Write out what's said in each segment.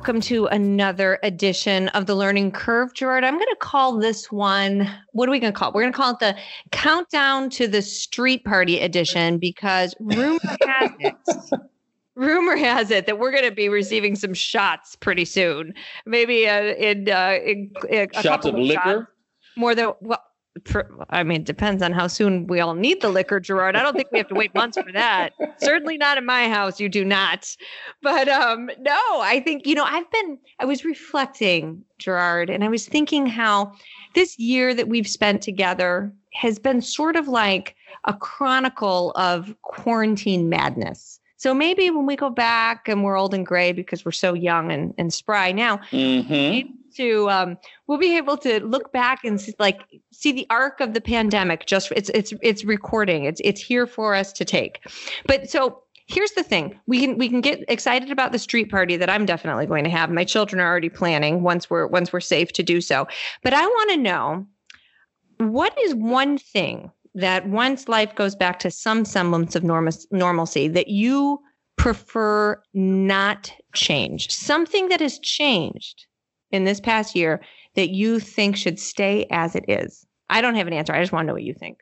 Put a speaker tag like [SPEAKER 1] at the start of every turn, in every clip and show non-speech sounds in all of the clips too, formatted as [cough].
[SPEAKER 1] Welcome to another edition of the Learning Curve, Gerard. I'm going to call this one, what are we going to call it? We're going to call it the Countdown to the Street Party edition because rumor [laughs] has it. Rumor has it that we're going to be receiving some shots pretty soon. Maybe uh, in, uh, in, in
[SPEAKER 2] shots of, of liquor. Shots.
[SPEAKER 1] More than well, I mean, it depends on how soon we all need the liquor, Gerard. I don't think we have to wait months for that. [laughs] Certainly not in my house. You do not. But um, no, I think, you know, I've been, I was reflecting, Gerard, and I was thinking how this year that we've spent together has been sort of like a chronicle of quarantine madness. So maybe when we go back and we're old and gray because we're so young and, and spry now, mm-hmm to um, we'll be able to look back and see, like see the arc of the pandemic just it's it's it's recording. It's it's here for us to take. But so here's the thing. We can we can get excited about the street party that i'm definitely going to have. My children are already planning once we're once we're safe to do so. But i want to know what is one thing that once life goes back to some semblance of normal, normalcy that you prefer not change? Something that has changed in this past year that you think should stay as it is? I don't have an answer. I just want to know what you think.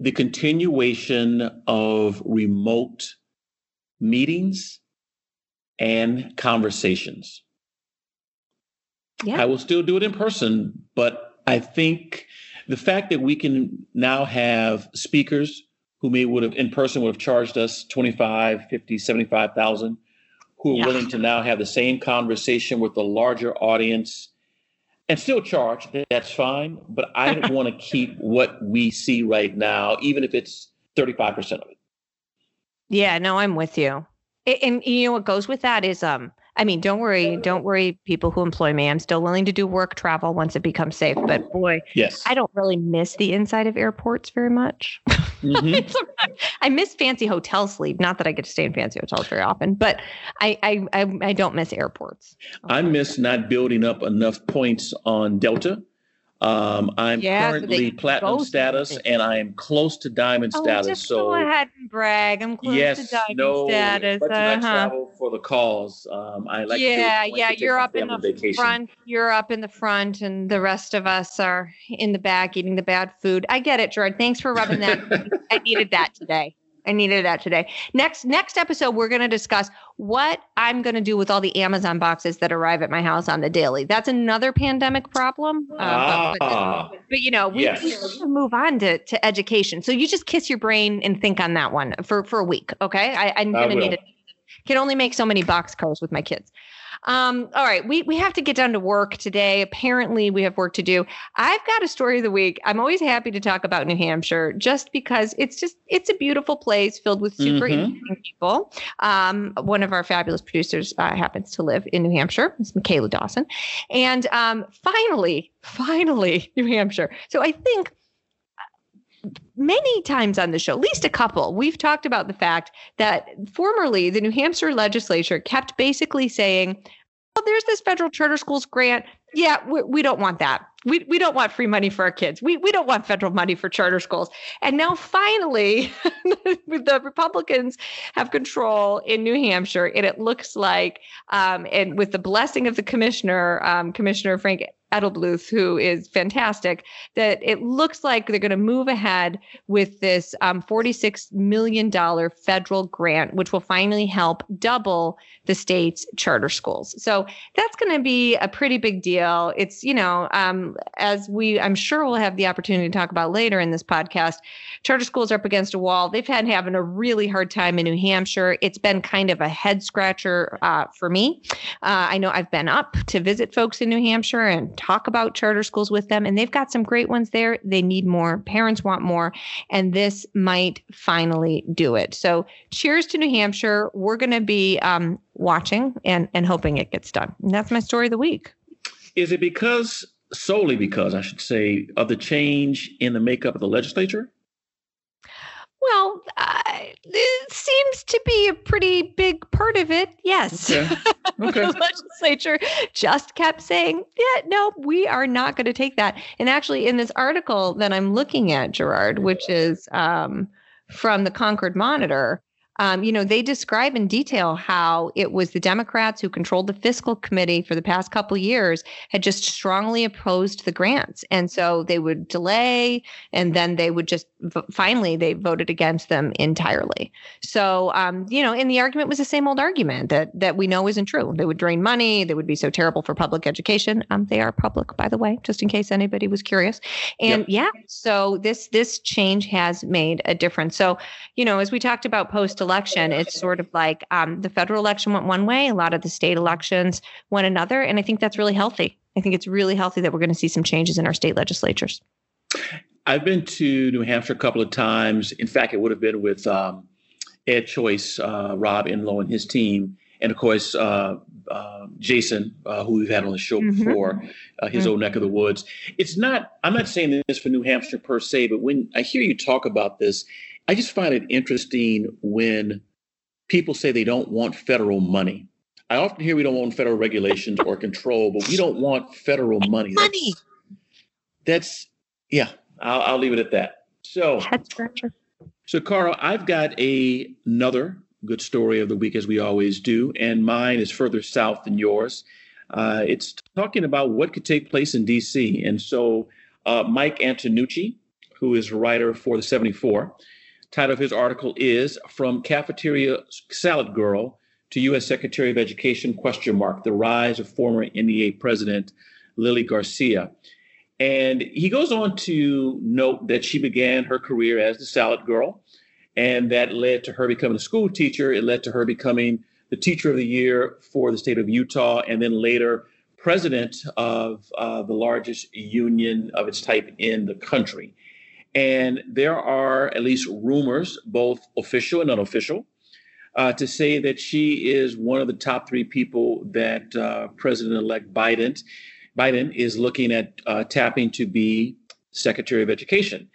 [SPEAKER 2] The continuation of remote meetings and conversations. Yeah. I will still do it in person, but I think the fact that we can now have speakers who may would have in person would have charged us 25, 50, 75,000 who are yeah. willing to now have the same conversation with a larger audience and still charge. That's fine. But I [laughs] want to keep what we see right now, even if it's 35% of it.
[SPEAKER 1] Yeah, no, I'm with you. And, and you know what goes with that is um I mean, don't worry, don't worry, people who employ me. I'm still willing to do work travel once it becomes safe. But boy,
[SPEAKER 2] yes,
[SPEAKER 1] I don't really miss the inside of airports very much. [laughs] Mm-hmm. [laughs] I miss fancy hotel sleep. Not that I get to stay in fancy hotels very often, but I I I, I don't miss airports.
[SPEAKER 2] I miss not building up enough points on Delta um, I'm yeah, currently so platinum status and I am close to diamond oh, status. Just so
[SPEAKER 1] go ahead and brag. I'm close
[SPEAKER 2] yes,
[SPEAKER 1] to diamond
[SPEAKER 2] no,
[SPEAKER 1] status.
[SPEAKER 2] Uh-huh. travel for the cause. Um, I like
[SPEAKER 1] yeah, yeah. You're up in the vacation. front. You're up in the front, and the rest of us are in the back eating the bad food. I get it, Gerard. Thanks for rubbing that. [laughs] I needed that today. I needed that today. Next next episode, we're going to discuss what I'm going to do with all the Amazon boxes that arrive at my house on the daily. That's another pandemic problem. Uh, ah, but, but, but, you know, we, yes. we move on to, to education. So you just kiss your brain and think on that one for for a week. Okay, I, am going to need it. Can only make so many box cars with my kids. Um, all right, we we have to get down to work today. Apparently, we have work to do. I've got a story of the week. I'm always happy to talk about New Hampshire, just because it's just it's a beautiful place filled with super mm-hmm. interesting people. Um, one of our fabulous producers uh, happens to live in New Hampshire. It's Michaela Dawson, and um, finally, finally, [laughs] New Hampshire. So I think many times on the show, at least a couple, we've talked about the fact that formerly the New Hampshire legislature kept basically saying, well, there's this federal charter schools grant. Yeah, we, we don't want that. We, we don't want free money for our kids. We, we don't want federal money for charter schools. And now finally, [laughs] the Republicans have control in New Hampshire. And it looks like, um, and with the blessing of the commissioner, um, Commissioner Frank Edelblut, who is fantastic, that it looks like they're going to move ahead with this um, $46 million federal grant, which will finally help double the state's charter schools. So that's going to be a pretty big deal. It's, you know, um, as we, I'm sure we'll have the opportunity to talk about later in this podcast, charter schools are up against a wall. They've had having a really hard time in New Hampshire. It's been kind of a head scratcher uh, for me. Uh, I know I've been up to visit folks in New Hampshire and talk about charter schools with them, and they've got some great ones there. They need more. Parents want more, and this might finally do it. So, cheers to New Hampshire. We're going to be um, watching and and hoping it gets done. And that's my story of the week.
[SPEAKER 2] Is it because solely because I should say of the change in the makeup of the legislature?
[SPEAKER 1] Well, uh, it seems to be a pretty big part of it. Yes. Okay. [laughs] Okay. the legislature just kept saying, yeah, no, we are not going to take that. And actually, in this article that I'm looking at, Gerard, which is um, from the Concord Monitor, um, you know, they describe in detail how it was the Democrats who controlled the fiscal committee for the past couple years had just strongly opposed the grants, and so they would delay, and then they would just finally they voted against them entirely. So, um, you know, and the argument was the same old argument that that we know isn't true. They would drain money. They would be so terrible for public education. Um, they are public, by the way, just in case anybody was curious. And yep. yeah, so this this change has made a difference. So, you know, as we talked about post election, it's sort of like um, the federal election went one way, a lot of the state elections went another. And I think that's really healthy. I think it's really healthy that we're going to see some changes in our state legislatures.
[SPEAKER 2] I've been to New Hampshire a couple of times. In fact, it would have been with um, EdChoice, uh, Rob Enlow, and his team. And of course, uh, uh, Jason, uh, who we've had on the show mm-hmm. before, uh, his mm-hmm. old neck of the woods. It's not, I'm not saying this for New Hampshire per se, but when I hear you talk about this, I just find it interesting when people say they don't want federal money. I often hear we don't want federal regulations or control, but we don't want federal money.
[SPEAKER 1] Money.
[SPEAKER 2] That's, that's yeah. I'll, I'll, leave it at that. So, so Carl, I've got a, another good story of the week as we always do, and mine is further south than yours. Uh, it's talking about what could take place in D.C. And so, uh, Mike Antonucci, who is a writer for the 74, Title of his article is From Cafeteria Salad Girl to U.S. Secretary of Education, question mark, the rise of former NEA President Lily Garcia. And he goes on to note that she began her career as the salad girl, and that led to her becoming a school teacher. It led to her becoming the teacher of the year for the state of Utah, and then later president of uh, the largest union of its type in the country. And there are at least rumors, both official and unofficial, uh, to say that she is one of the top three people that uh, President-elect Biden Biden is looking at uh, tapping to be Secretary of Education.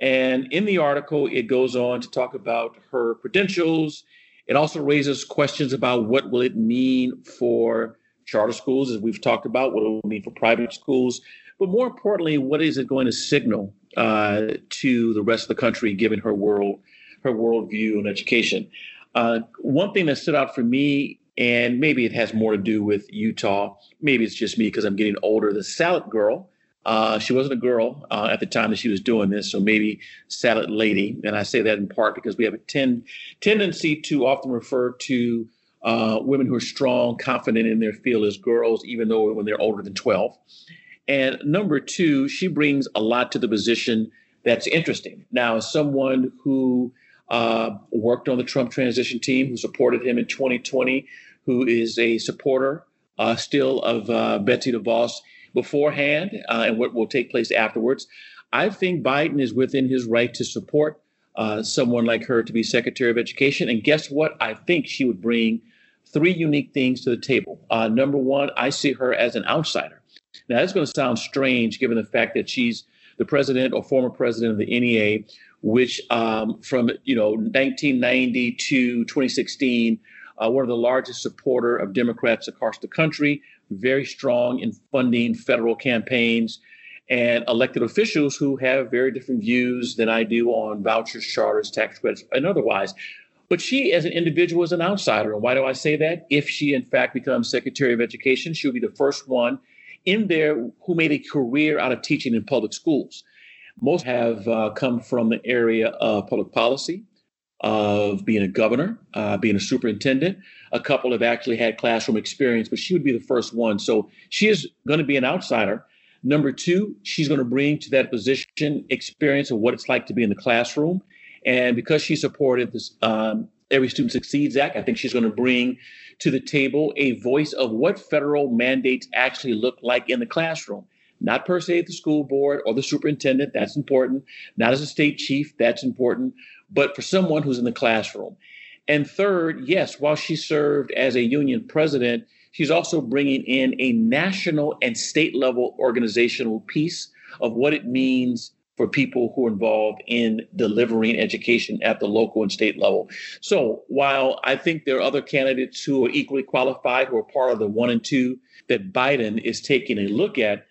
[SPEAKER 2] And in the article, it goes on to talk about her credentials. It also raises questions about what will it mean for charter schools, as we've talked about, what it will mean for private schools, but more importantly, what is it going to signal uh, to the rest of the country, given her world, her worldview and education. Uh, one thing that stood out for me, and maybe it has more to do with Utah. Maybe it's just me because I'm getting older. The salad girl. Uh, she wasn't a girl uh, at the time that she was doing this, so maybe salad lady. And I say that in part because we have a ten, tendency to often refer to uh, women who are strong, confident in their field as girls, even though when they're older than 12. And number two, she brings a lot to the position that's interesting. Now, someone who uh, worked on the Trump transition team, who supported him in 2020, who is a supporter uh, still of uh, Betsy DeVos beforehand uh, and what will take place afterwards, I think Biden is within his right to support uh, someone like her to be Secretary of Education. And guess what? I think she would bring three unique things to the table. Uh, number one, I see her as an outsider. Now, that's going to sound strange given the fact that she's the president or former president of the NEA, which um, from you know 1990 to 2016, uh, one of the largest supporter of Democrats across the country, very strong in funding federal campaigns, and elected officials who have very different views than I do on vouchers, charters, tax credits, and otherwise. But she, as an individual, is an outsider. And why do I say that? If she, in fact, becomes Secretary of Education, she'll be the first one in there who made a career out of teaching in public schools. Most have uh, come from the area of public policy, of being a governor, uh, being a superintendent. A couple have actually had classroom experience, but she would be the first one. So she is going to be an outsider. Number two, she's going to bring to that position experience of what it's like to be in the classroom. And because she supported this um, Every Student Succeeds Act, I think she's going to bring to the table a voice of what federal mandates actually look like in the classroom. Not per se at the school board or the superintendent, that's important. Not as a state chief, that's important, but for someone who's in the classroom. And third, yes, while she served as a union president, she's also bringing in a national and state level organizational piece of what it means for people who are involved in delivering education at the local and state level. So while I think there are other candidates who are equally qualified, who are part of the one and two that Biden is taking a look at,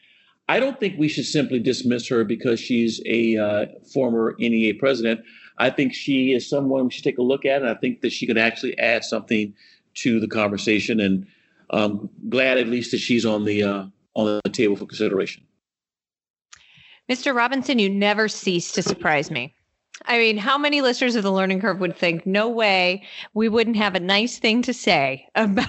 [SPEAKER 2] I don't think we should simply dismiss her because she's a uh, former NEA president. I think she is someone we should take a look at, and I think that she could actually add something to the conversation. And I'm glad at least that she's on the uh, on the table for consideration.
[SPEAKER 1] Mr. Robinson, you never cease to surprise me. I mean, how many listeners of the Learning Curve would think, no way, we wouldn't have a nice thing to say [laughs] about,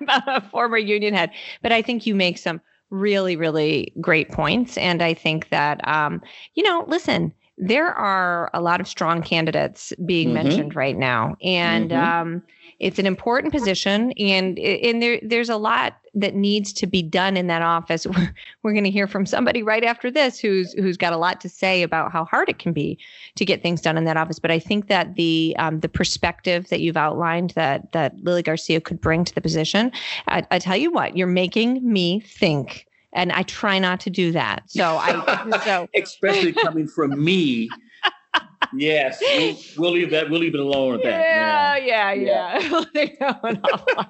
[SPEAKER 1] about a former union head? But I think you make some really, really great points. And I think that, um, you know, listen, there are a lot of strong candidates being mm-hmm. mentioned right now. And, mm-hmm. um, it's an important position and and there there's a lot that needs to be done in that office [laughs] we're, we're going to hear from somebody right after this who's who's got a lot to say about how hard it can be to get things done in that office but i think that the um, the perspective that you've outlined that that lily garcia could bring to the position I, I tell you what you're making me think and I try not to do that. So I so [laughs]
[SPEAKER 2] especially coming from me yes, we'll, we'll, leave that. We'll leave it alone at
[SPEAKER 1] that. Yeah, yeah, yeah. [laughs]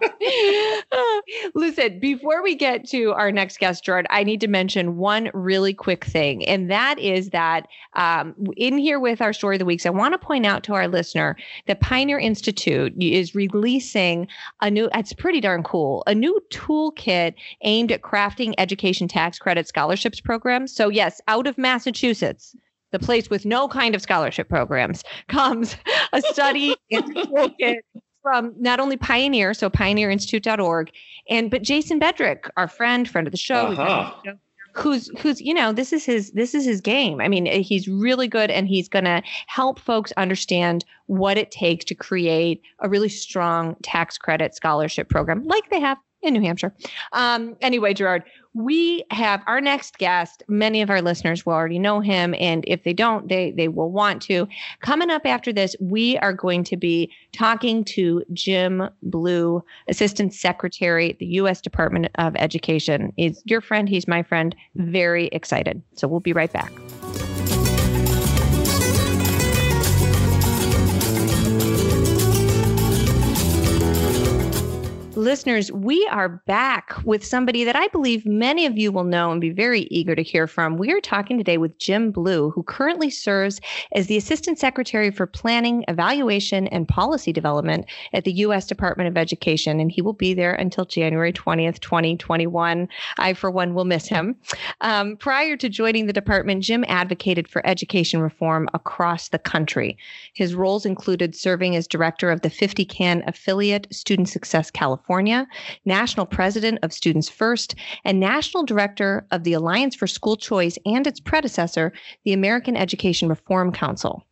[SPEAKER 1] yeah. [laughs] Listen, before we get to our next guest, Gerard, I need to mention one really quick thing, and that is that um, in here with our story of the weeks, I want to point out to our listener that Pioneer Institute is releasing a new. It's pretty darn cool. A new toolkit aimed at crafting education tax credit scholarships programs. So yes, out of Massachusetts the place with no kind of scholarship programs, [laughs] comes a study [laughs] from not only Pioneer, so pioneerinstitute.org, and but Jason Bedrick, our friend, friend of the show, uh-huh. who's who's you know this is his this is his game. I mean, he's really good, and he's going to help folks understand what it takes to create a really strong tax credit scholarship program, like they have in New Hampshire. Um, anyway, Gerard, we have our next guest. Many of our listeners will already know him, and if they don't, they they will want to. Coming up after this, we are going to be talking to Jim Blew, Assistant Secretary at the U.S. Department of Education. Is your friend? He's my friend. Very excited. So we'll be right back. Listeners, we are back with somebody that I believe many of you will know and be very eager to hear from. We are talking today with Jim Blew, who currently serves as the Assistant Secretary for Planning, Evaluation, and Policy Development at the U.S. Department of Education, and he will be there until January 20th, 2021. I, for one, will miss him. Um, prior to joining the department, Jim advocated for education reform across the country. His roles included serving as director of the 50 CAN affiliate Student Success California California, national president of Students First, and national director of the Alliance for School Choice and its predecessor, the American Education Reform Council.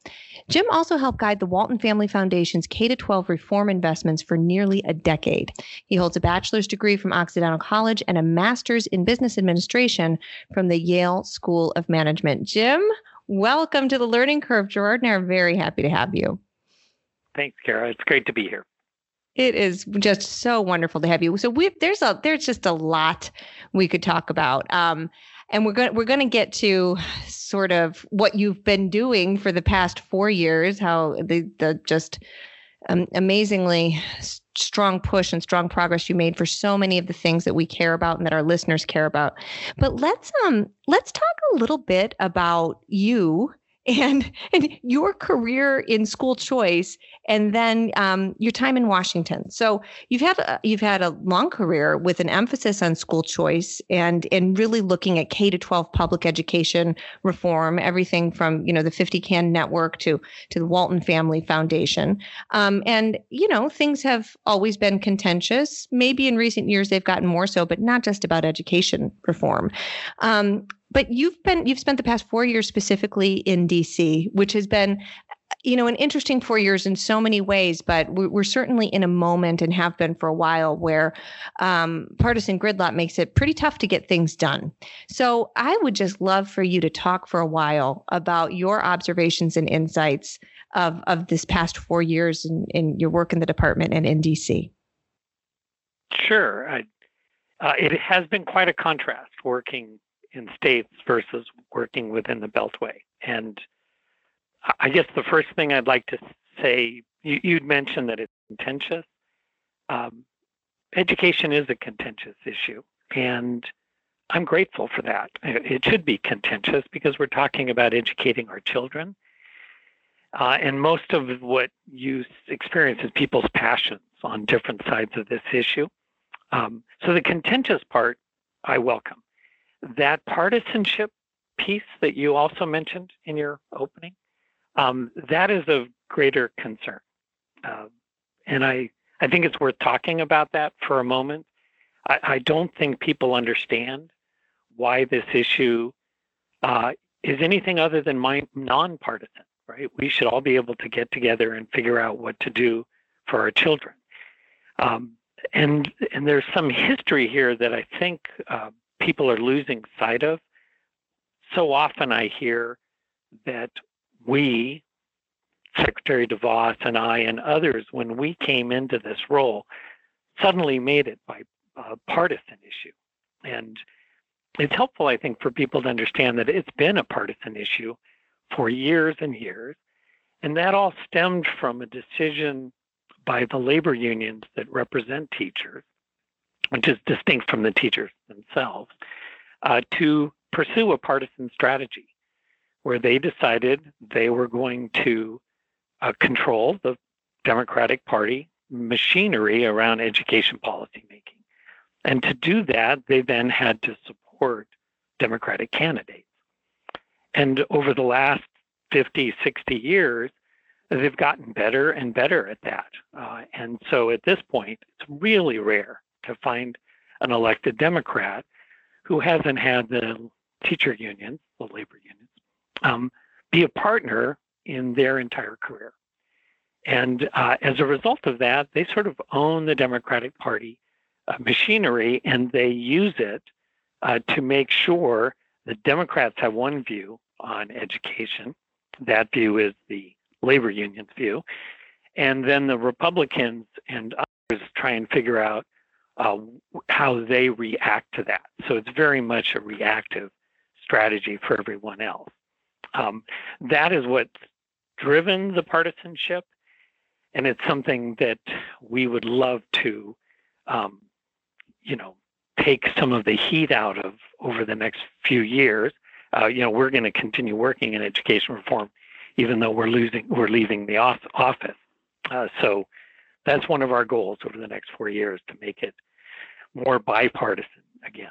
[SPEAKER 1] Jim also helped guide the Walton Family Foundation's K 12 reform investments for nearly a decade. He holds a bachelor's degree from Occidental College and a master's in business administration from the Yale School of Management. Jim, welcome to the Learning Curve. Gerard and I are very happy to have you.
[SPEAKER 3] Thanks, Cara. It's great to be here.
[SPEAKER 1] It is just so wonderful to have you. So we there's a there's just a lot we could talk about. Um, and we're going we're going to get to sort of what you've been doing for the past 4 years, how the the just um, amazingly strong push and strong progress you made for so many of the things that we care about and that our listeners care about. But let's um let's talk a little bit about you and [laughs] and your career in school choice and then um, your time in Washington. So you've had a, you've had a long career with an emphasis on school choice and and really looking at K to 12 public education reform, everything from you know the 50 Can Network to to the Walton Family Foundation. Um, and you know things have always been contentious. Maybe in recent years they've gotten more so, but not just about education reform. Um, but you've been you've spent the past four years specifically in DC, which has been you know an interesting four years in so many ways but we're certainly in a moment and have been for a while where um, partisan gridlock makes it pretty tough to get things done. So i would just love for you to talk for a while about your observations and insights of, of this past four years in, in your work in the department and in dc
[SPEAKER 3] sure. I, uh, it has been quite a contrast working in states versus working within the Beltway. And I guess the first thing I'd like to say, you, would mentioned that it's contentious. Um, education is a contentious issue, and I'm grateful for that. It should be contentious because we're talking about educating our children. Uh, and most of what you experience is people's passions on different sides of this issue. Um, so the contentious part, I welcome. That partisanship piece that you also mentioned in your opening, um, that is of greater concern. Uh, and I, I think it's worth talking about that for a moment. I, I don't think people understand why this issue uh, is anything other than my, nonpartisan, right? We should all be able to get together and figure out what to do for our children. Um, and and there's some history here that I think uh, people are losing sight of. So often I hear that we, Secretary DeVos and I and others, when we came into this role, suddenly made it by a partisan issue. And it's helpful, I think, for people to understand that it's been a partisan issue for years and years. And that all stemmed from a decision by the labor unions that represent teachers, which is distinct from the teachers themselves, uh, to pursue a partisan strategy where they decided they were going to uh, control the Democratic Party machinery around education policy making. And to do that, they then had to support Democratic candidates. And over the last 50, 60 years, they've gotten better and better at that. Uh, and so at this point, it's really rare to find an elected Democrat who hasn't had the teacher unions, the labor unions, um, be a partner in their entire career. And uh, as a result of that, they sort of own the Democratic Party uh, machinery and they use it uh, to make sure that Democrats have one view on education. That view is the labor union's view. And then the Republicans and others try and figure out uh, how they react to that. So it's very much a reactive strategy for everyone else. Um, that is what's driven the partisanship, and it's something that we would love to, um, you know, take some of the heat out of over the next few years. Uh, you know, we're going to continue working in education reform even though we're losing we're leaving the office. Uh, so that's one of our goals over the next four years to make it more bipartisan again.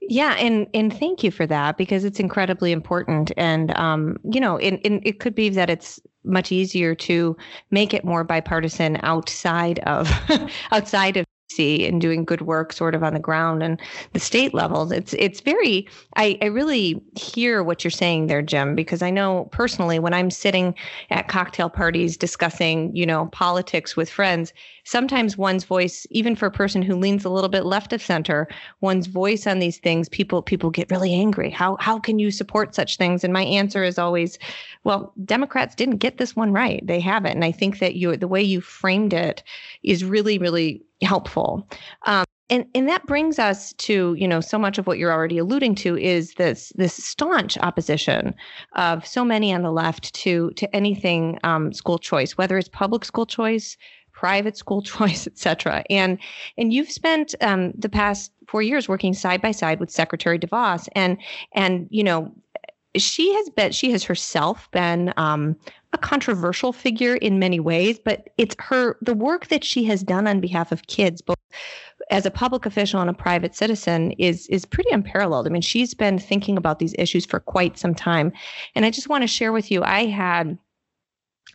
[SPEAKER 1] Yeah, and and thank you for that because it's incredibly important. And um, you know, in, it could be that it's much easier to make it more bipartisan outside of [laughs] outside of and doing good work sort of on the ground and the state levels. It's it's very I, I really hear what you're saying there, Jim, because I know personally when I'm sitting at cocktail parties discussing, you know, politics with friends, sometimes one's voice, even for a person who leans a little bit left of center, one's voice on these things, people people get really angry. How how can you support such things? And my answer is always, well, Democrats didn't get this one right. They haven't. And I think that you the way you framed it is really, really helpful. Um, and and that brings us to you know so much of what you're already alluding to is this this staunch opposition of so many on the left to to anything um, school choice, whether it's public school choice, private school [laughs] choice, et cetera. And, and you've spent um, the past four years working side by side with Secretary DeVos and, and, you know, she has been, she has herself been um, a controversial figure in many ways, but it's her, the work that she has done on behalf of kids, both as a public official and a private citizen is is pretty unparalleled. I mean, she's been thinking about these issues for quite some time. And I just want to share with you, I had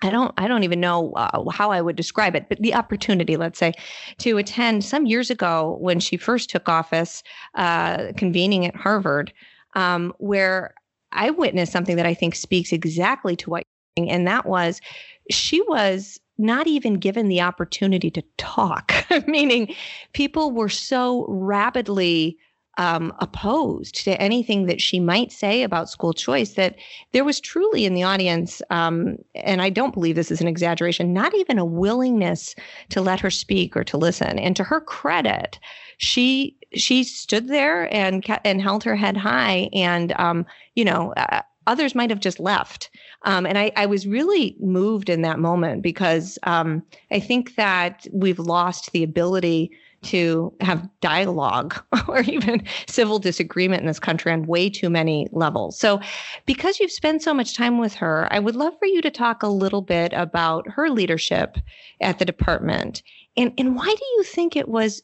[SPEAKER 1] I don't I don't even know uh, how I would describe it, but the opportunity, let's say, to attend some years ago when she first took office, uh, convening at Harvard, um, where I witnessed something that I think speaks exactly to what and that was she was not even given the opportunity to talk, [laughs] meaning people were so rapidly um, opposed to anything that she might say about school choice that there was truly in the audience, um, and I don't believe this is an exaggeration, not even a willingness to let her speak or to listen. And to her credit, she she stood there and and held her head high, and um, you know. Uh, others might have just left. Um, and I, I, was really moved in that moment because um, I think that we've lost the ability to have dialogue [laughs] or even civil disagreement in this country on way too many levels. So, because you've spent so much time with her, I would love for you to talk a little bit about her leadership at the department and and why do you think it was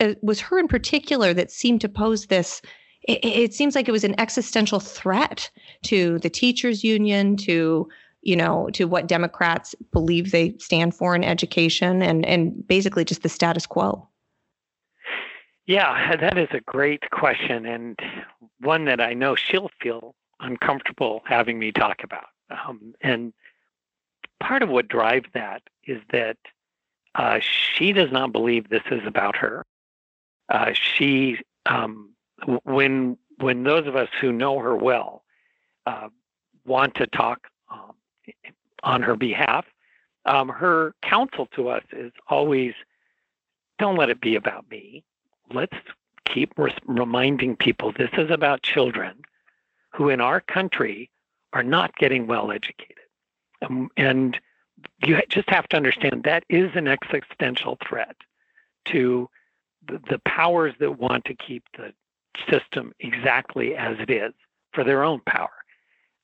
[SPEAKER 1] it uh, was her in particular that seemed to pose this it, it seems like it was an existential threat to the teachers union to you know, to what Democrats believe they stand for in education and, and basically just the status quo?
[SPEAKER 3] Yeah, that is a great question and one that I know she'll feel uncomfortable having me talk about. Um, and part of what drives that is that uh, she does not believe this is about her. Uh, she, um, when when those of us who know her well uh, want to talk um, on her behalf, um, her counsel to us is always, "Don't let it be about me let's keep reminding people this is about children who in our country are not getting well educated. Um, and you just have to understand that is an existential threat to the, the powers that want to keep the system exactly as it is for their own power.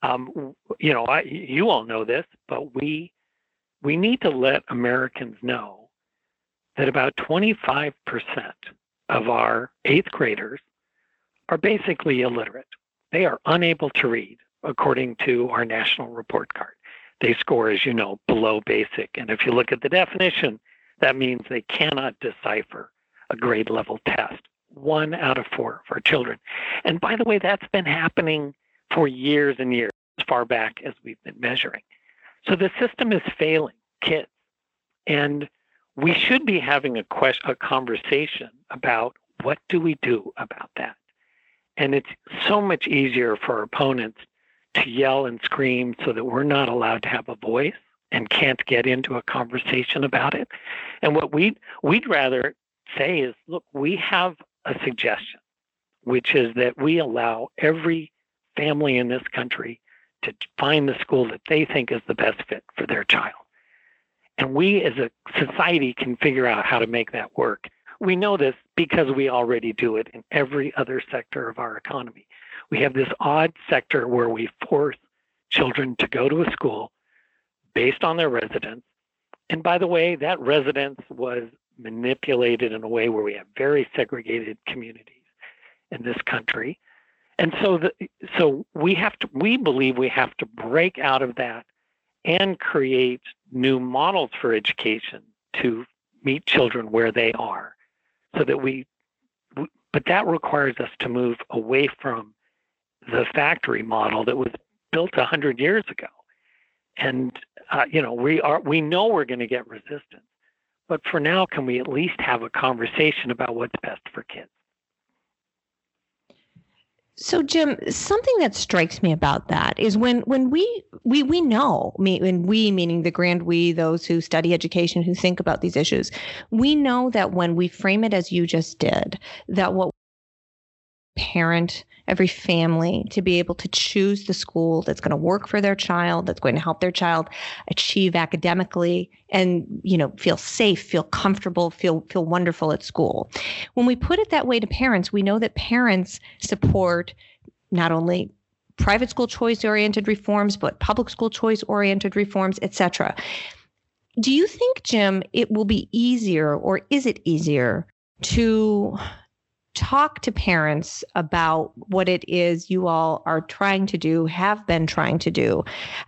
[SPEAKER 3] Um, you know, I, you all know this, but we we need to let Americans know that about 25 percent of our eighth graders are basically illiterate. They are unable to read, according to our national report card. They score, as you know, below basic. And if you look at the definition, that means they cannot decipher a grade level test. One out of four for children. And by the way, that's been happening for years and years, as far back as we've been measuring. So the system is failing kids. And we should be having a question, a conversation about what do we do about that. And it's so much easier for opponents to yell and scream so that we're not allowed to have a voice and can't get into a conversation about it. And what we we'd rather say is, look, we have a suggestion, which is that we allow every family in this country to find the school that they think is the best fit for their child. And we as a society can figure out how to make that work. We know this because we already do it in every other sector of our economy. We have this odd sector where we force children to go to a school based on their residence. And by the way, that residence was manipulated in a way where we have very segregated communities in this country. And so the, so we have to we believe we have to break out of that and create new models for education to meet children where they are so that we but that requires us to move away from the factory model that was built 100 years ago and uh, you know we are we know we're going to get resistance but for now can we at least have a conversation about what's best for kids?
[SPEAKER 1] So Jim, something that strikes me about that is when when we we we know, me and we meaning the grand we, those who study education, who think about these issues, we know that when we frame it as you just did, that what parent, every family to be able to choose the school that's going to work for their child, that's going to help their child achieve academically and, you know, feel safe, feel comfortable, feel feel wonderful at school. When we put it that way to parents, we know that parents support not only private school choice oriented reforms, but public school choice oriented reforms, etc. Do you think, Jim, it will be easier or is it easier to talk to parents about what it is you all are trying to do, have been trying to do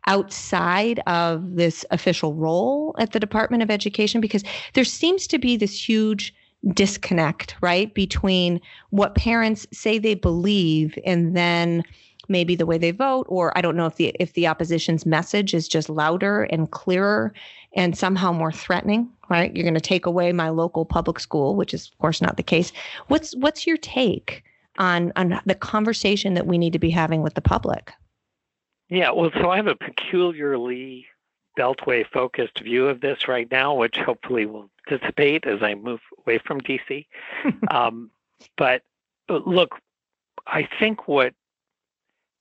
[SPEAKER 1] outside of this official role at the Department of Education? Because there seems to be this huge disconnect, right, between what parents say they believe and then maybe the way they vote or i don't know if the if the opposition's message is just louder and clearer and somehow more threatening right? You're going to take away my local public school which is of course not the case. What's what's your take on on the conversation that we need to be having with the public?
[SPEAKER 3] Yeah well so i have a peculiarly beltway focused view of this right now which hopefully will dissipate as i move away from dc [laughs] um, but look i think what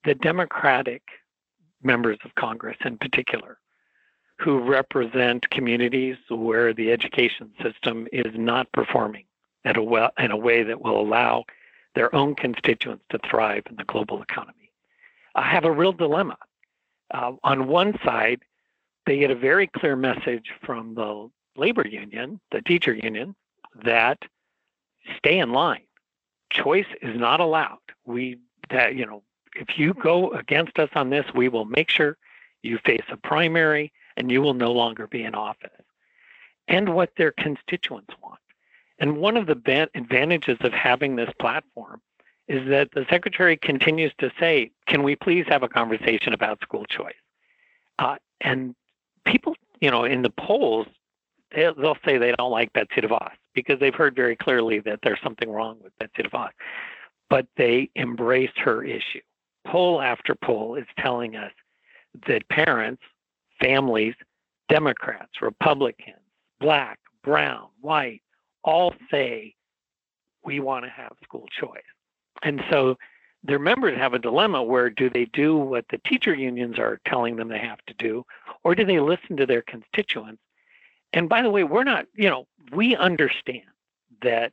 [SPEAKER 3] the Democratic members of Congress in particular, who represent communities where the education system is not performing in a, well, in a way that will allow their own constituents to thrive in the global economy. I have a real dilemma. Uh, on one side, they get a very clear message from the labor union, the teacher union, that stay in line. Choice is not allowed. We that you know, if you go against us on this, we will make sure you face a primary and you will no longer be in office. And what their constituents want. And one of the advantages of having this platform is that the secretary continues to say, "Can we please have a conversation about school choice?" Uh, and people, you know, in the polls, they'll, they'll say they don't like Betsy DeVos because they've heard very clearly that there's something wrong with Betsy DeVos, but they embrace her issue. Poll after poll is telling us that parents, families, Democrats, Republicans, black, brown, white, all say we want to have school choice. And so their members have a dilemma where do they do what the teacher unions are telling them they have to do, or do they listen to their constituents? And by the way, we're not, you know, we understand that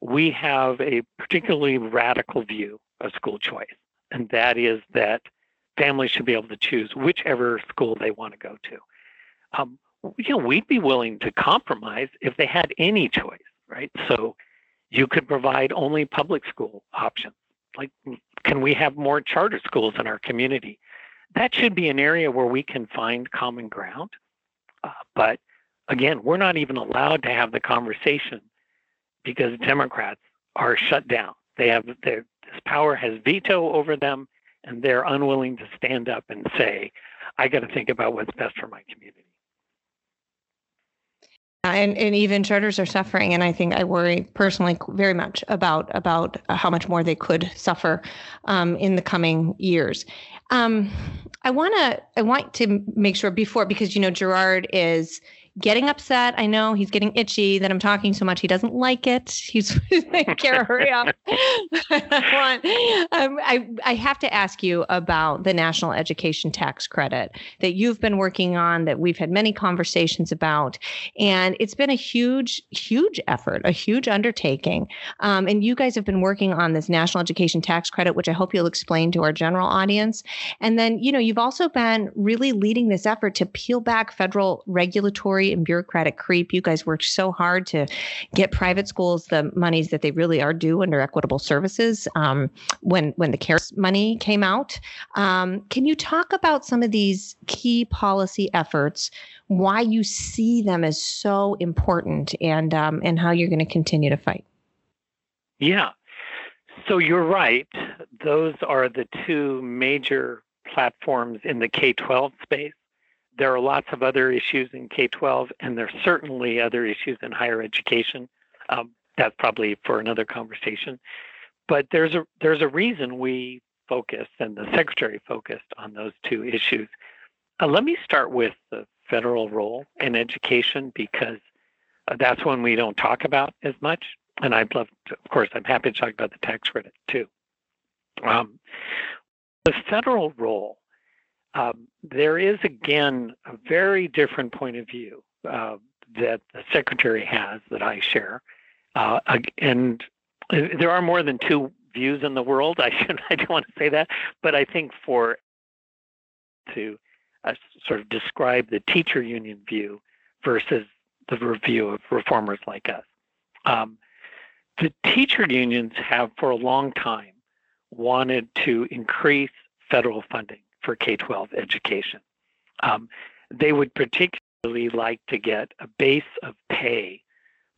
[SPEAKER 3] we have a particularly radical view of school choice, and that is that families should be able to choose whichever school they want to go to. Um, you know, we'd be willing to compromise if they had any choice, right? So you could provide only public school options. Like, can we have more charter schools in our community? That should be an area where we can find common ground. Uh, but again, we're not even allowed to have the conversation because Democrats are shut down. They have their, this power has veto over them, and they're unwilling to stand up and say, "I got to think about what's best for my community."
[SPEAKER 1] and, and even charters are suffering and i think i worry personally very much about about how much more they could suffer um, in the coming years um, i want to i want to make sure before because you know gerard is getting upset. I know he's getting itchy that I'm talking so much. He doesn't like it. He's [laughs] like, Cara, hurry up. [laughs] I, um, I, I have to ask you about the National Education Tax Credit that you've been working on, that we've had many conversations about. And it's been a huge, huge effort, a huge undertaking. Um, and you guys have been working on this National Education Tax Credit, which I hope you'll explain to our general audience. And then, you know, you've also been really leading this effort to peel back federal regulatory regulatory and bureaucratic creep. You guys worked so hard to get private schools the monies that they really are due under equitable services. Um, when when the CARES money came out, um, can you talk about some of these key policy efforts? Why you see them as so important, and um, and how you're going to continue to fight?
[SPEAKER 3] Yeah. So you're right. Those are the two major platforms in the K 12 space there are lots of other issues in K 12, and there's certainly other issues in higher education. Um, that's probably for another conversation. But there's a there's a reason we focused and the secretary focused on those two issues. Uh, let me start with the federal role in education because uh, that's one we don't talk about as much. And I'd love to, of course, I'm happy to talk about the tax credit too. Um, the federal role um, there is again a very different point of view uh, that the secretary has that I share, uh, and there are more than two views in the world. [laughs] I should I don't want to say that, but I think for to uh, sort of describe the teacher union view versus the review of reformers like us. Um, the teacher unions have for a long time wanted to increase federal funding for K 12 education. Um, they would particularly like to get a base of pay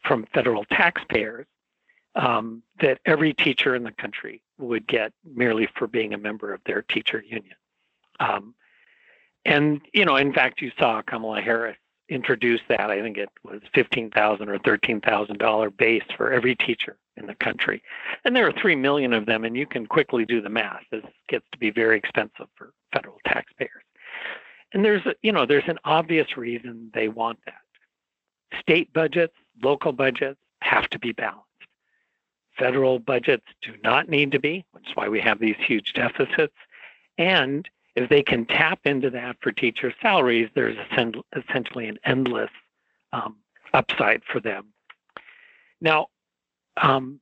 [SPEAKER 3] from federal taxpayers um, that every teacher in the country would get merely for being a member of their teacher union. Um, and, you know, in fact, you saw Kamala Harris introduce that. I think it was 15,000 or $13,000 base for every teacher in the country. And there are 3 million of them, and you can quickly do the math. This gets to be very expensive for federal taxpayers. And there's, you know, there's an obvious reason they want that. State budgets, local budgets have to be balanced. Federal budgets do not need to be, which is why we have these huge deficits. And if they can tap into that for teacher salaries, there's essentially an endless um, upside for them. Now, um,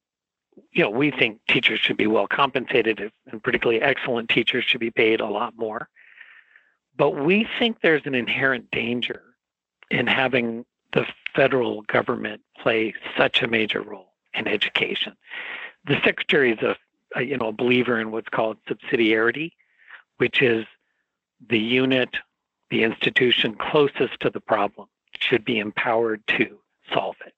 [SPEAKER 3] you know, we think teachers should be well compensated, and particularly excellent teachers should be paid a lot more. But we think there's an inherent danger in having the federal government play such a major role in education. The secretary is a, a you know a believer in what's called subsidiarity, which is the unit, the institution closest to the problem should be empowered to solve it.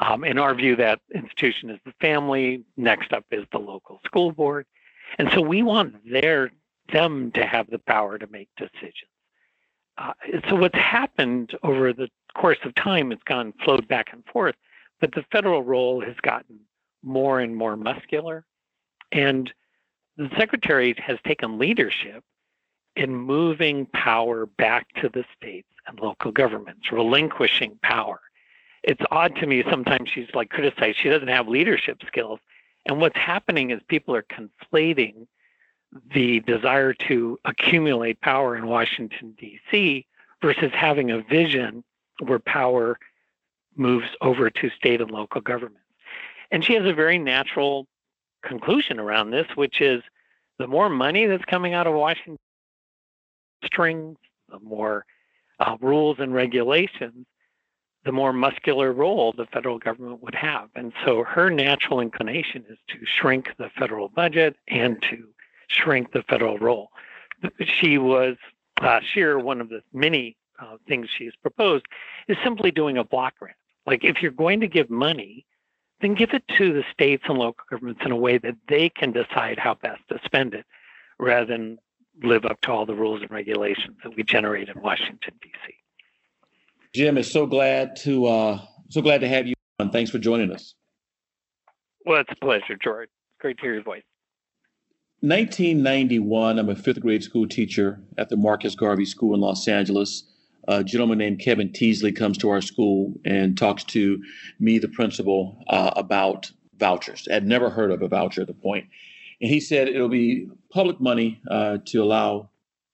[SPEAKER 3] Um, in our view, that institution is the family. Next up is the local school board. And so we want their, them to have the power to make decisions. Uh, so what's happened over the course of time, it's gone flowed back and forth, but the federal role has gotten more and more muscular. And the secretary has taken leadership in moving power back to the states and local governments, relinquishing power it's odd to me sometimes she's like criticized she doesn't have leadership skills and what's happening is people are conflating the desire to accumulate power in Washington D.C. versus having a vision where power moves over to state and local governments and she has a very natural conclusion around this which is the more money that's coming out of Washington strings the more uh, rules and regulations the more muscular role the federal government would have. And so her natural inclination is to shrink the federal budget and to shrink the federal role. She was, uh, Scheer, one of the many uh, things she's proposed, is simply doing a block grant. Like if you're going to give money, then give it to the states and local governments in a way that they can decide how best to spend it rather than live up to all the rules and regulations that we generate in Washington, D.C.
[SPEAKER 2] Jim is so glad to uh, so glad to have you on. Thanks for joining us.
[SPEAKER 3] Well, it's a pleasure, Gerard. Great to hear your voice.
[SPEAKER 2] 1991, I'm a fifth grade school teacher at the Marcus Garvey School in Los Angeles. A gentleman named Kevin Teasley comes to our school and talks to me, the principal, uh, about vouchers. I'd never heard of a voucher at the point. And he said it'll be public money uh, to allow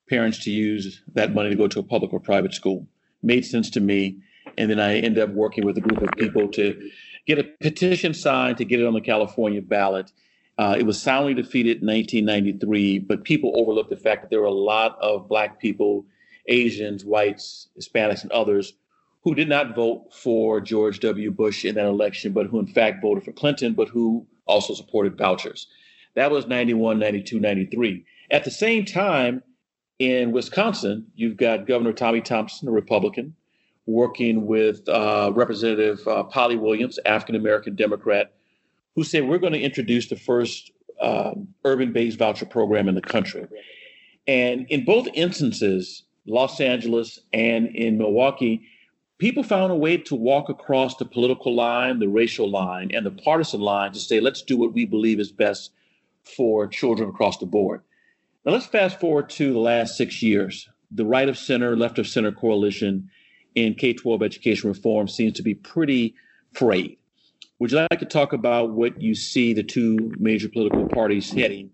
[SPEAKER 2] parents to use that money to go to a public or private school made sense to me. And then I ended up working with a group of people to get a petition signed to get it on the California ballot. Uh, it was soundly defeated in 1993, but people overlooked the fact that there were a lot of Black people, Asians, whites, Hispanics, and others who did not vote for George W. Bush in that election, but who in fact voted for Clinton, but who also supported vouchers. That was 91, 92, 93. At the same time, in Wisconsin, you've got Governor Tommy Thompson, a Republican, working with uh, Representative uh, Polly Williams, African American Democrat, who said we're going to introduce the first um, urban-based voucher program in the country. And in both instances, Los Angeles and in Milwaukee, people found a way to walk across the political line, the racial line, and the partisan line to say, let's do what we believe is best for children across the board. Now let's fast forward to the last six years. The right of center, left of center coalition in K 12 education reform seems to be pretty frayed. Would you like to talk about what you see the two major political parties heading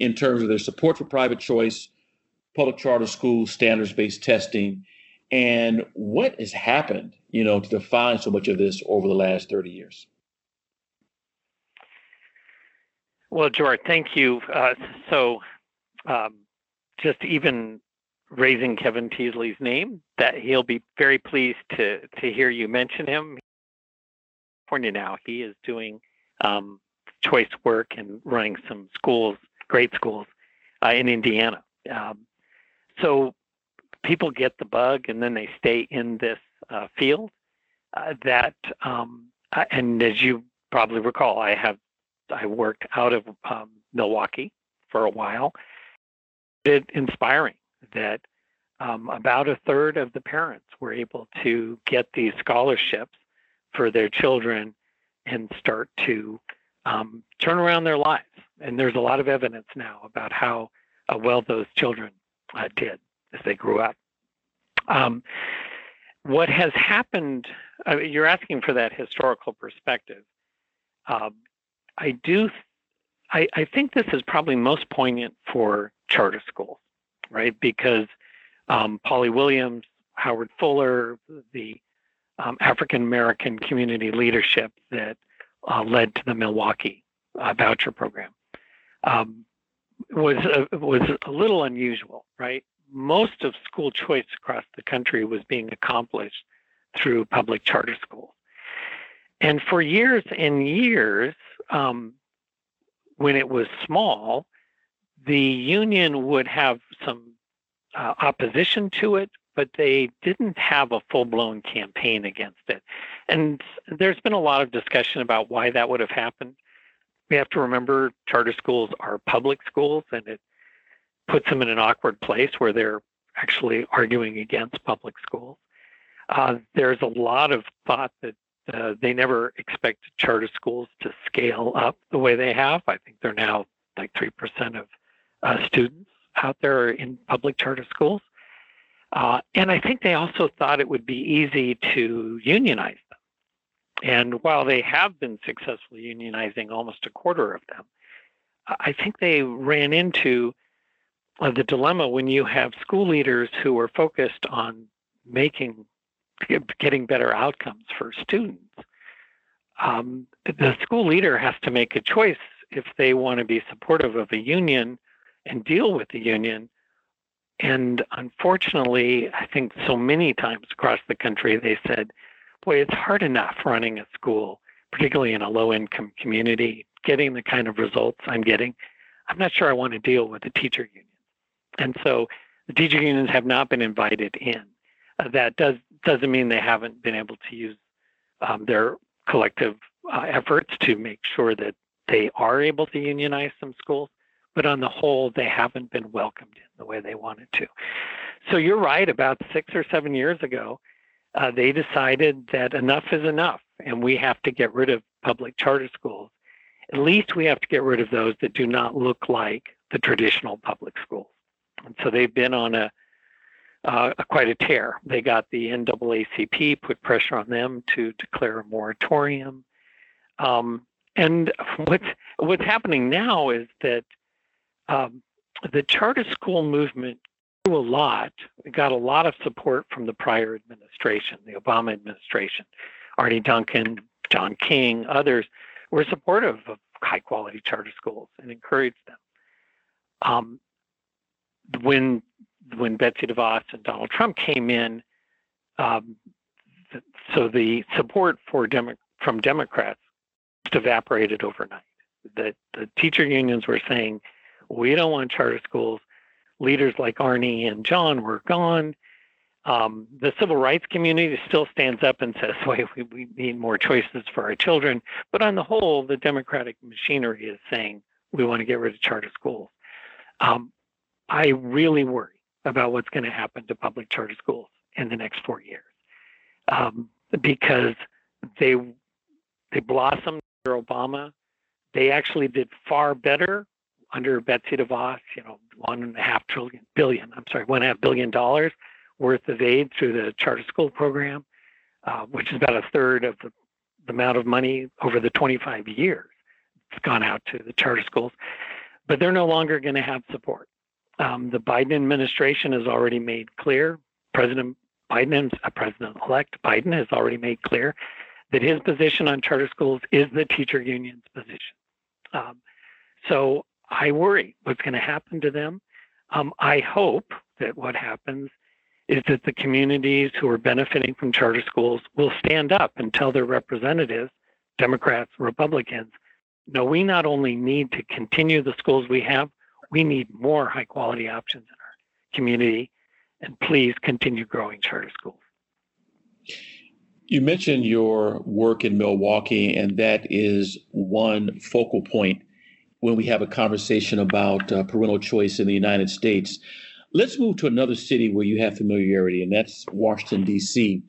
[SPEAKER 2] in terms of their support for private choice, public charter schools, standards based testing, and what has happened, you know, to define so much of this over the last 30 years?
[SPEAKER 3] Well, Gerard, thank you. Uh, so, um, just even raising Kevin Teasley's name, that he'll be very pleased to to hear you mention him. California now, he is doing um, choice work and running some schools, great schools, uh, in Indiana. Um, so people get the bug, and then they stay in this uh, field. Uh, that um, and as you probably recall, I have I worked out of um, Milwaukee for a while bit inspiring that um, about a third of the parents were able to get these scholarships for their children and start to um, turn around their lives. And there's a lot of evidence now about how uh, well those children uh, did as they grew up. Um, what has happened, uh, you're asking for that historical perspective. Um, I do, I, I think this is probably most poignant for charter schools, right? Because um, Polly Williams, Howard Fuller, the um, African American community leadership that uh, led to the Milwaukee uh, voucher program um, was a, was a little unusual, right? Most of school choice across the country was being accomplished through public charter schools, and for years and years, um, when it was small, the union would have some uh, opposition to it, but they didn't have a full blown campaign against it. And there's been a lot of discussion about why that would have happened. We have to remember charter schools are public schools, and it puts them in an awkward place where they're actually arguing against public schools. Uh, there's a lot of thought that uh, they never expected charter schools to scale up the way they have. I think they're now like 3% of uh, students out there in public charter schools. Uh, and I think they also thought it would be easy to unionize them. And while they have been successfully unionizing almost a quarter of them, I think they ran into uh, the dilemma when you have school leaders who are focused on making getting better outcomes for students. Um, the school leader has to make a choice if they want to be supportive of a union and deal with the union. And unfortunately, I think so many times across the country, they said, boy, it's hard enough running a school, particularly in a low income community, getting the kind of results I'm getting. I'm not sure I want to deal with the teacher union. And so the teacher unions have not been invited in. That does doesn't mean they haven't been able to use um, their collective uh, efforts to make sure that they are able to unionize some schools, but on the whole, they haven't been welcomed in the way they wanted to. So you're right. About six or seven years ago, uh, they decided that enough is enough, and we have to get rid of public charter schools. At least we have to get rid of those that do not look like the traditional public schools. And so they've been on a uh, quite a tear. They got the NAACP, put pressure on them to declare a moratorium. Um, and [laughs] what's, what's happening now is that um, the charter school movement grew a lot, it got a lot of support from the prior administration, the Obama administration. Arne Duncan, John King, others were supportive of high quality charter schools and encouraged them. Um, when when Betsy DeVos and Donald Trump came in, um, so the support for Demo- from Democrats just evaporated overnight. The, the teacher unions were saying, we don't want charter schools. Leaders like Arne and John were gone. Um, the civil rights community still stands up and says, [laughs] wait, we, we need more choices for our children. But on the whole, the Democratic machinery is saying, we want to get rid of charter schools. Um, I really worry about what's going to happen to public charter schools in the next four years um, because they they blossomed under Obama. They actually did far better under Betsy DeVos. You know, one and a half trillion billion. I'm sorry, one and a half billion dollars worth of aid through the charter school program, uh, which is about a third of the, the amount of money over the 25 years. It's gone out to the charter schools, but they're no longer going to have support. Um, the Biden administration has already made clear, President Biden, uh, President-elect Biden has already made clear that his position on charter schools is the teacher union's position. Um, so I worry what's going to happen to them. Um, I hope that what happens is that the communities who are benefiting from charter schools will stand up and tell their representatives, Democrats, Republicans, no, we not only need to continue the schools we have, we need more high quality options in our community. And please continue growing charter schools.
[SPEAKER 2] You mentioned your work in Milwaukee, and that is one focal point when we have a conversation about uh, parental choice in the United States. Let's move to another city where you have familiarity, and that's Washington, D.C.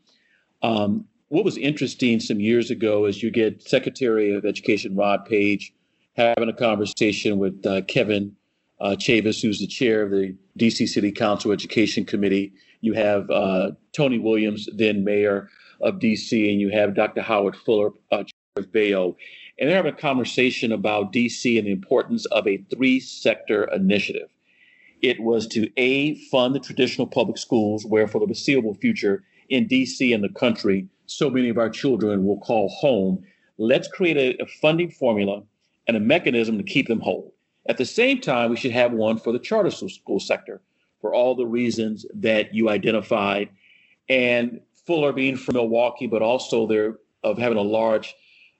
[SPEAKER 2] Um, what was interesting some years ago is you get Secretary of Education Rod Page having a conversation with uh, Kevin uh, Chavous, who's the chair of the DC City Council Education Committee. You have uh, Tony Williams, then mayor of DC, and you have Dr. Howard Fuller, uh, chair of BAEO. And they're having a conversation about DC and the importance of a three sector initiative. It was to A, fund the traditional public schools, where for the foreseeable future in DC and the country, so many of our children will call home. Let's create a, a funding formula and a mechanism to keep them whole. At the same time, we should have one for the charter school sector for all the reasons that you identified. And Fuller being from Milwaukee, but also they're of having a large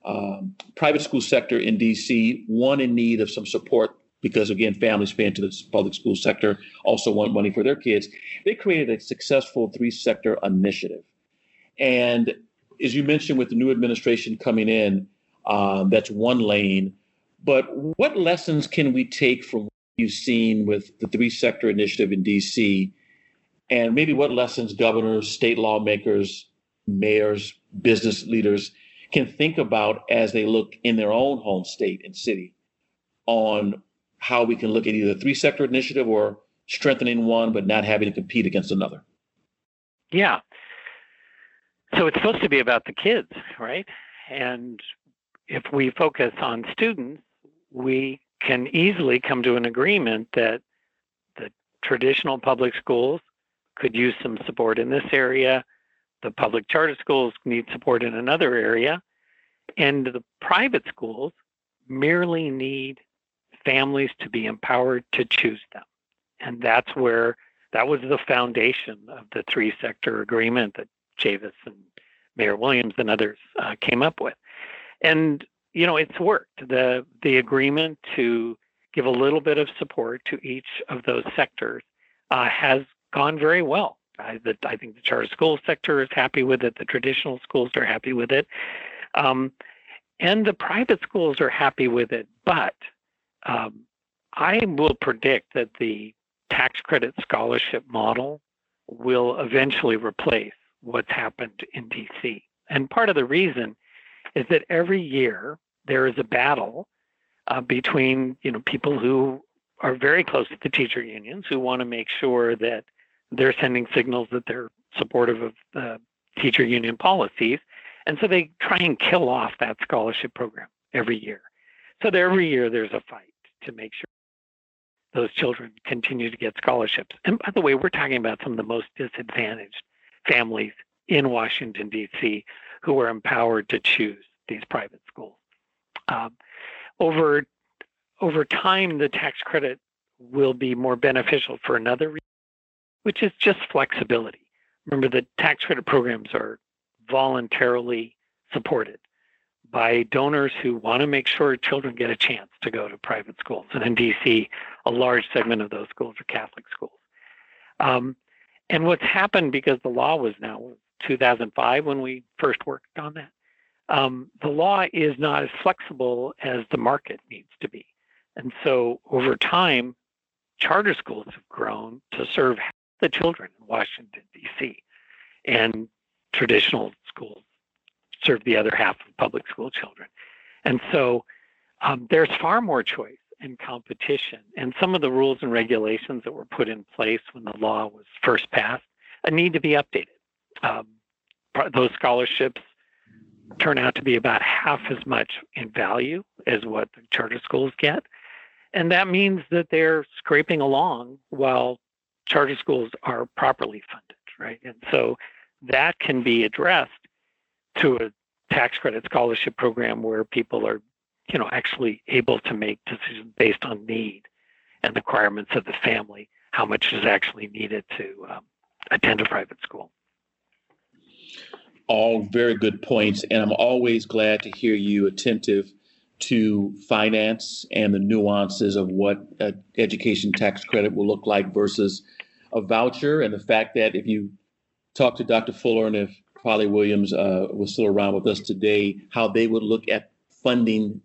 [SPEAKER 2] um, private school sector in DC, one in need of some support because again, families pay into the public school sector also want money for their kids. They created a successful three sector initiative. And as you mentioned, with the new administration coming in, um, that's one lane. But what lessons can we take from what you've seen with the three sector initiative in DC? And maybe what lessons governors, state lawmakers, mayors, business leaders can think about as they look in their own home state and city on how we can look at either three sector initiative or strengthening one but not having to compete against another.
[SPEAKER 3] Yeah. So it's supposed to be about the kids, right? And if we focus on students, we can easily come to an agreement that the traditional public schools could use some support in this area, the public charter schools need support in another area, and the private schools merely need families to be empowered to choose them. And that's where that was the foundation of the three sector agreement that Chavous and Mayor Williams and others uh, came up with. And you know, it's worked. The the agreement to give a little bit of support to each of those sectors uh, has gone very well. I, the, I think the charter school sector is happy with it. The traditional schools are happy with it. Um, and the private schools are happy with it. But um, I will predict that the tax credit scholarship model will eventually replace what's happened in DC. And part of the reason is that every year there is a battle uh, between you know people who are very close to the teacher unions who want to make sure that they're sending signals that they're supportive of the teacher union policies. And so they try and kill off that scholarship program every year. So every year there's a fight to make sure those children continue to get scholarships. And by the way, we're talking about some of the most disadvantaged families in Washington, D.C., who are empowered to choose these private. Um, over, over time, the tax credit will be more beneficial for another reason which is just flexibility. Remember, the tax credit programs are voluntarily supported by donors who want to make sure children get a chance to go to private schools. And in DC, a large segment of those schools are Catholic schools. Um, and what's happened because the law was now 2005 when we first worked on that, um, the law is not as flexible as the market needs to be. And so over time, charter schools have grown to serve the children in Washington, D.C. And traditional schools serve the other half of public school children. And so um, there's far more choice and competition. And some of the rules and regulations that were put in place when the law was first passed uh, need to be updated. Um, those scholarships turn out to be about half as much in value as what the charter schools get. And that means that they're scraping along while charter schools are properly funded, right? And so that can be addressed to a tax credit scholarship program where people are, you know, actually able to make decisions based on need and the requirements of the family, how much is actually needed to um, attend a private school.
[SPEAKER 2] All very good points, and I'm always glad to hear you attentive to finance and the nuances of what education tax credit will look like versus a voucher, and the fact that if you talk to Dr. Fuller and if Polly Williams uh, was still around with us today, how they would look at funding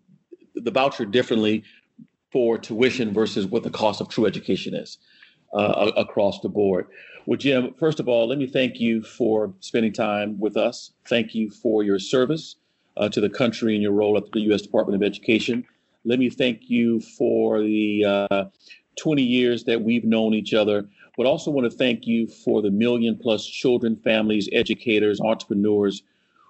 [SPEAKER 2] the voucher differently for tuition versus what the cost of true education is uh, across the board. Well, Jim, first of all, let me thank you for spending time with us. Thank you for your service uh, to the country and your role at the U.S. Department of Education. Let me thank you for the uh, 20 years that we've known each other but also want to thank you for the million plus children, families, educators, entrepreneurs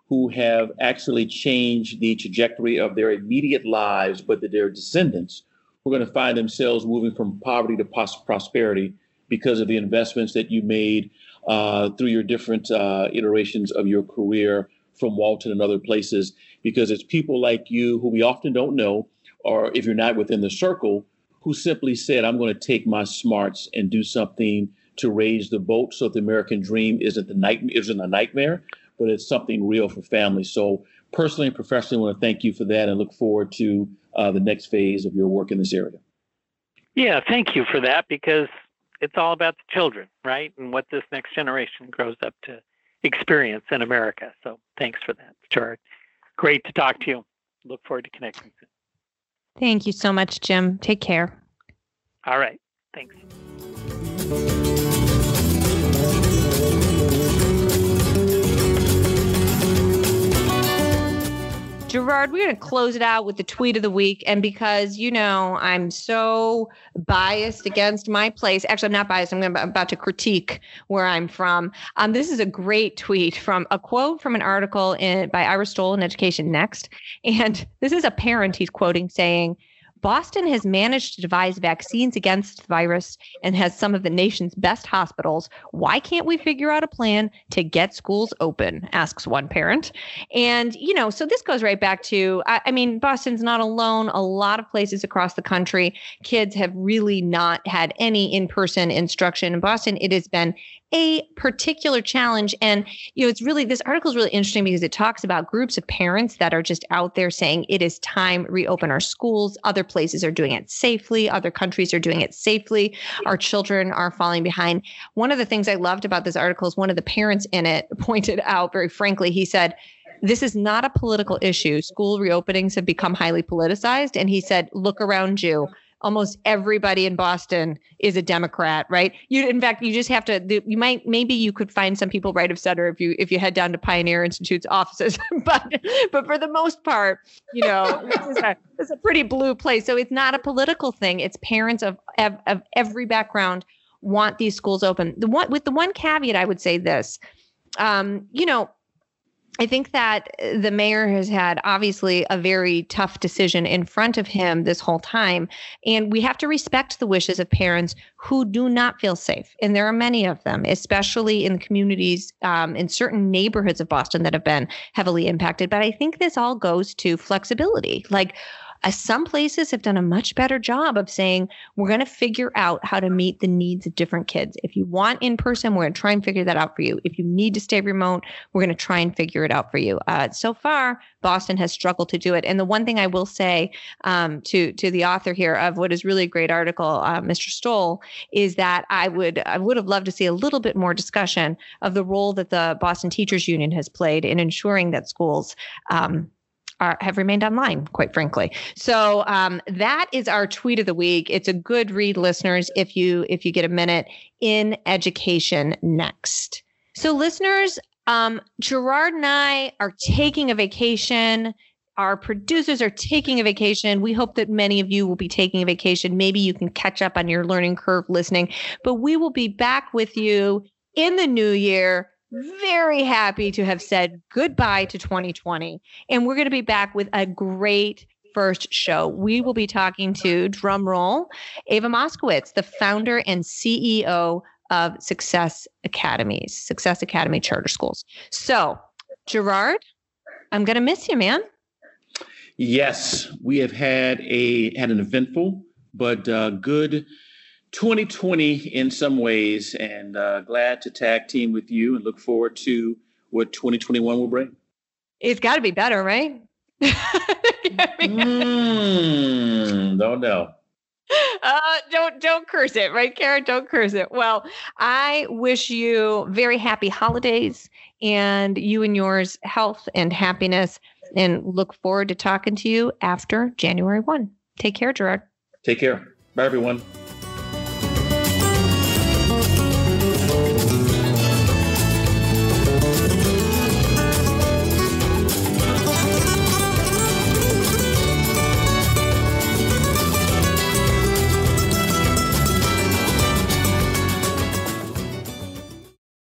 [SPEAKER 2] who have actually changed the trajectory of their immediate lives, but that their descendants who are going to find themselves moving from poverty to prosperity because of the investments that you made uh, through your different uh, iterations of your career from Walton and other places because it's people like you who we often don't know, or if you're not within the circle, who simply said, I'm going to take my smarts and do something to raise the boat so the American dream isn't the night isn't a nightmare, but it's something real for families. So personally and professionally, I want to thank you for that and look forward to uh, the next phase of your work in this area.
[SPEAKER 3] Yeah, thank you for that because it's all about the children, right? And what this next generation grows up to experience in America. So thanks for that, Gerard. Great to talk to you. Look forward to connecting soon.
[SPEAKER 1] Thank you so much, Jim. Take care.
[SPEAKER 3] All right. Thanks.
[SPEAKER 1] Gerard, we're going to close it out with the tweet of the week. And because, you know, I'm so biased against my place, actually, I'm not biased. I'm, gonna, I'm about to critique where I'm from. Um, this is a great tweet from a quote from an article in, by Ira Stoll in Education Next. And this is a parent he's quoting saying, Boston has managed to devise vaccines against the virus and has some of the nation's best hospitals. Why can't we figure out a plan to get schools open? asks one parent. And, you know, so this goes right back to I, I mean, Boston's not alone. A lot of places across the country, kids have really not had any in person instruction. In Boston, it has been a particular challenge. And, you know, it's really, this article is really interesting because it talks about groups of parents that are just out there saying it is time reopen our schools. Other places are doing it safely. Other countries are doing it safely. Our children are falling behind. One of the things I loved about this article is one of the parents in it [laughs] pointed out very frankly, he said, this is not a political issue. School reopenings have become highly politicized. And he said, look around you almost everybody in Boston is a Democrat, right? You, in fact, you just have to. You might maybe you could find some people right of center if you if you head down to Pioneer Institute's offices, [laughs] but but for the most part, you know, a it's a pretty blue place. So it's not a political thing. It's parents of of, of every background want these schools open. The one with the one caveat, I would say this. Um, you know, I think that the mayor has had obviously a very tough decision in front of him this whole time. And we have to respect the wishes of parents who do not feel safe. And there are many of them, especially in communities um, in certain neighborhoods of Boston that have been heavily impacted. But I think this all goes to flexibility. Like, uh, some places have done a much better job of saying, we're going to figure out how to meet the needs of different kids. If you want in person, we're going to try and figure that out for you. If you need to stay remote, we're going to try and figure it out for you. Uh, so far, Boston has struggled to do it. And the one thing I will say um, to to the author here of what is really a great article, uh, Mr. Stoll, is that I would I would have loved to see a little bit more discussion of the role that the Boston Teachers Union has played in ensuring that schools um, are, have remained online, quite frankly. So um, that is our tweet of the week. It's a good read, listeners, if you if you get a minute in education next. So, listeners, um, Gerard and I are taking a vacation. Our producers are taking a vacation. We hope that many of you will be taking a vacation. Maybe you can catch up on your learning curve listening, but we will be back with you in the new year very happy to have said goodbye to 2020. And we're going to be back with a great first show. We will be talking to, drumroll, Eva Moskowitz, the founder and CEO of Success Academies, Success Academy Charter Schools. So, Gerard, I'm going to miss you, man.
[SPEAKER 2] Yes, we have had a had an eventful but uh, good 2020 in some ways, and uh, glad to tag team with you and look forward to what 2021 will bring.
[SPEAKER 1] It's got to be better, right?
[SPEAKER 2] mm, don't know. [laughs]
[SPEAKER 1] Uh, don't don't curse it, right, Cara? Don't curse it. Well, I wish you very happy holidays and you and yours health and happiness, and look forward to talking to you after January one. Take care, Gerard.
[SPEAKER 2] Take care. Bye, everyone.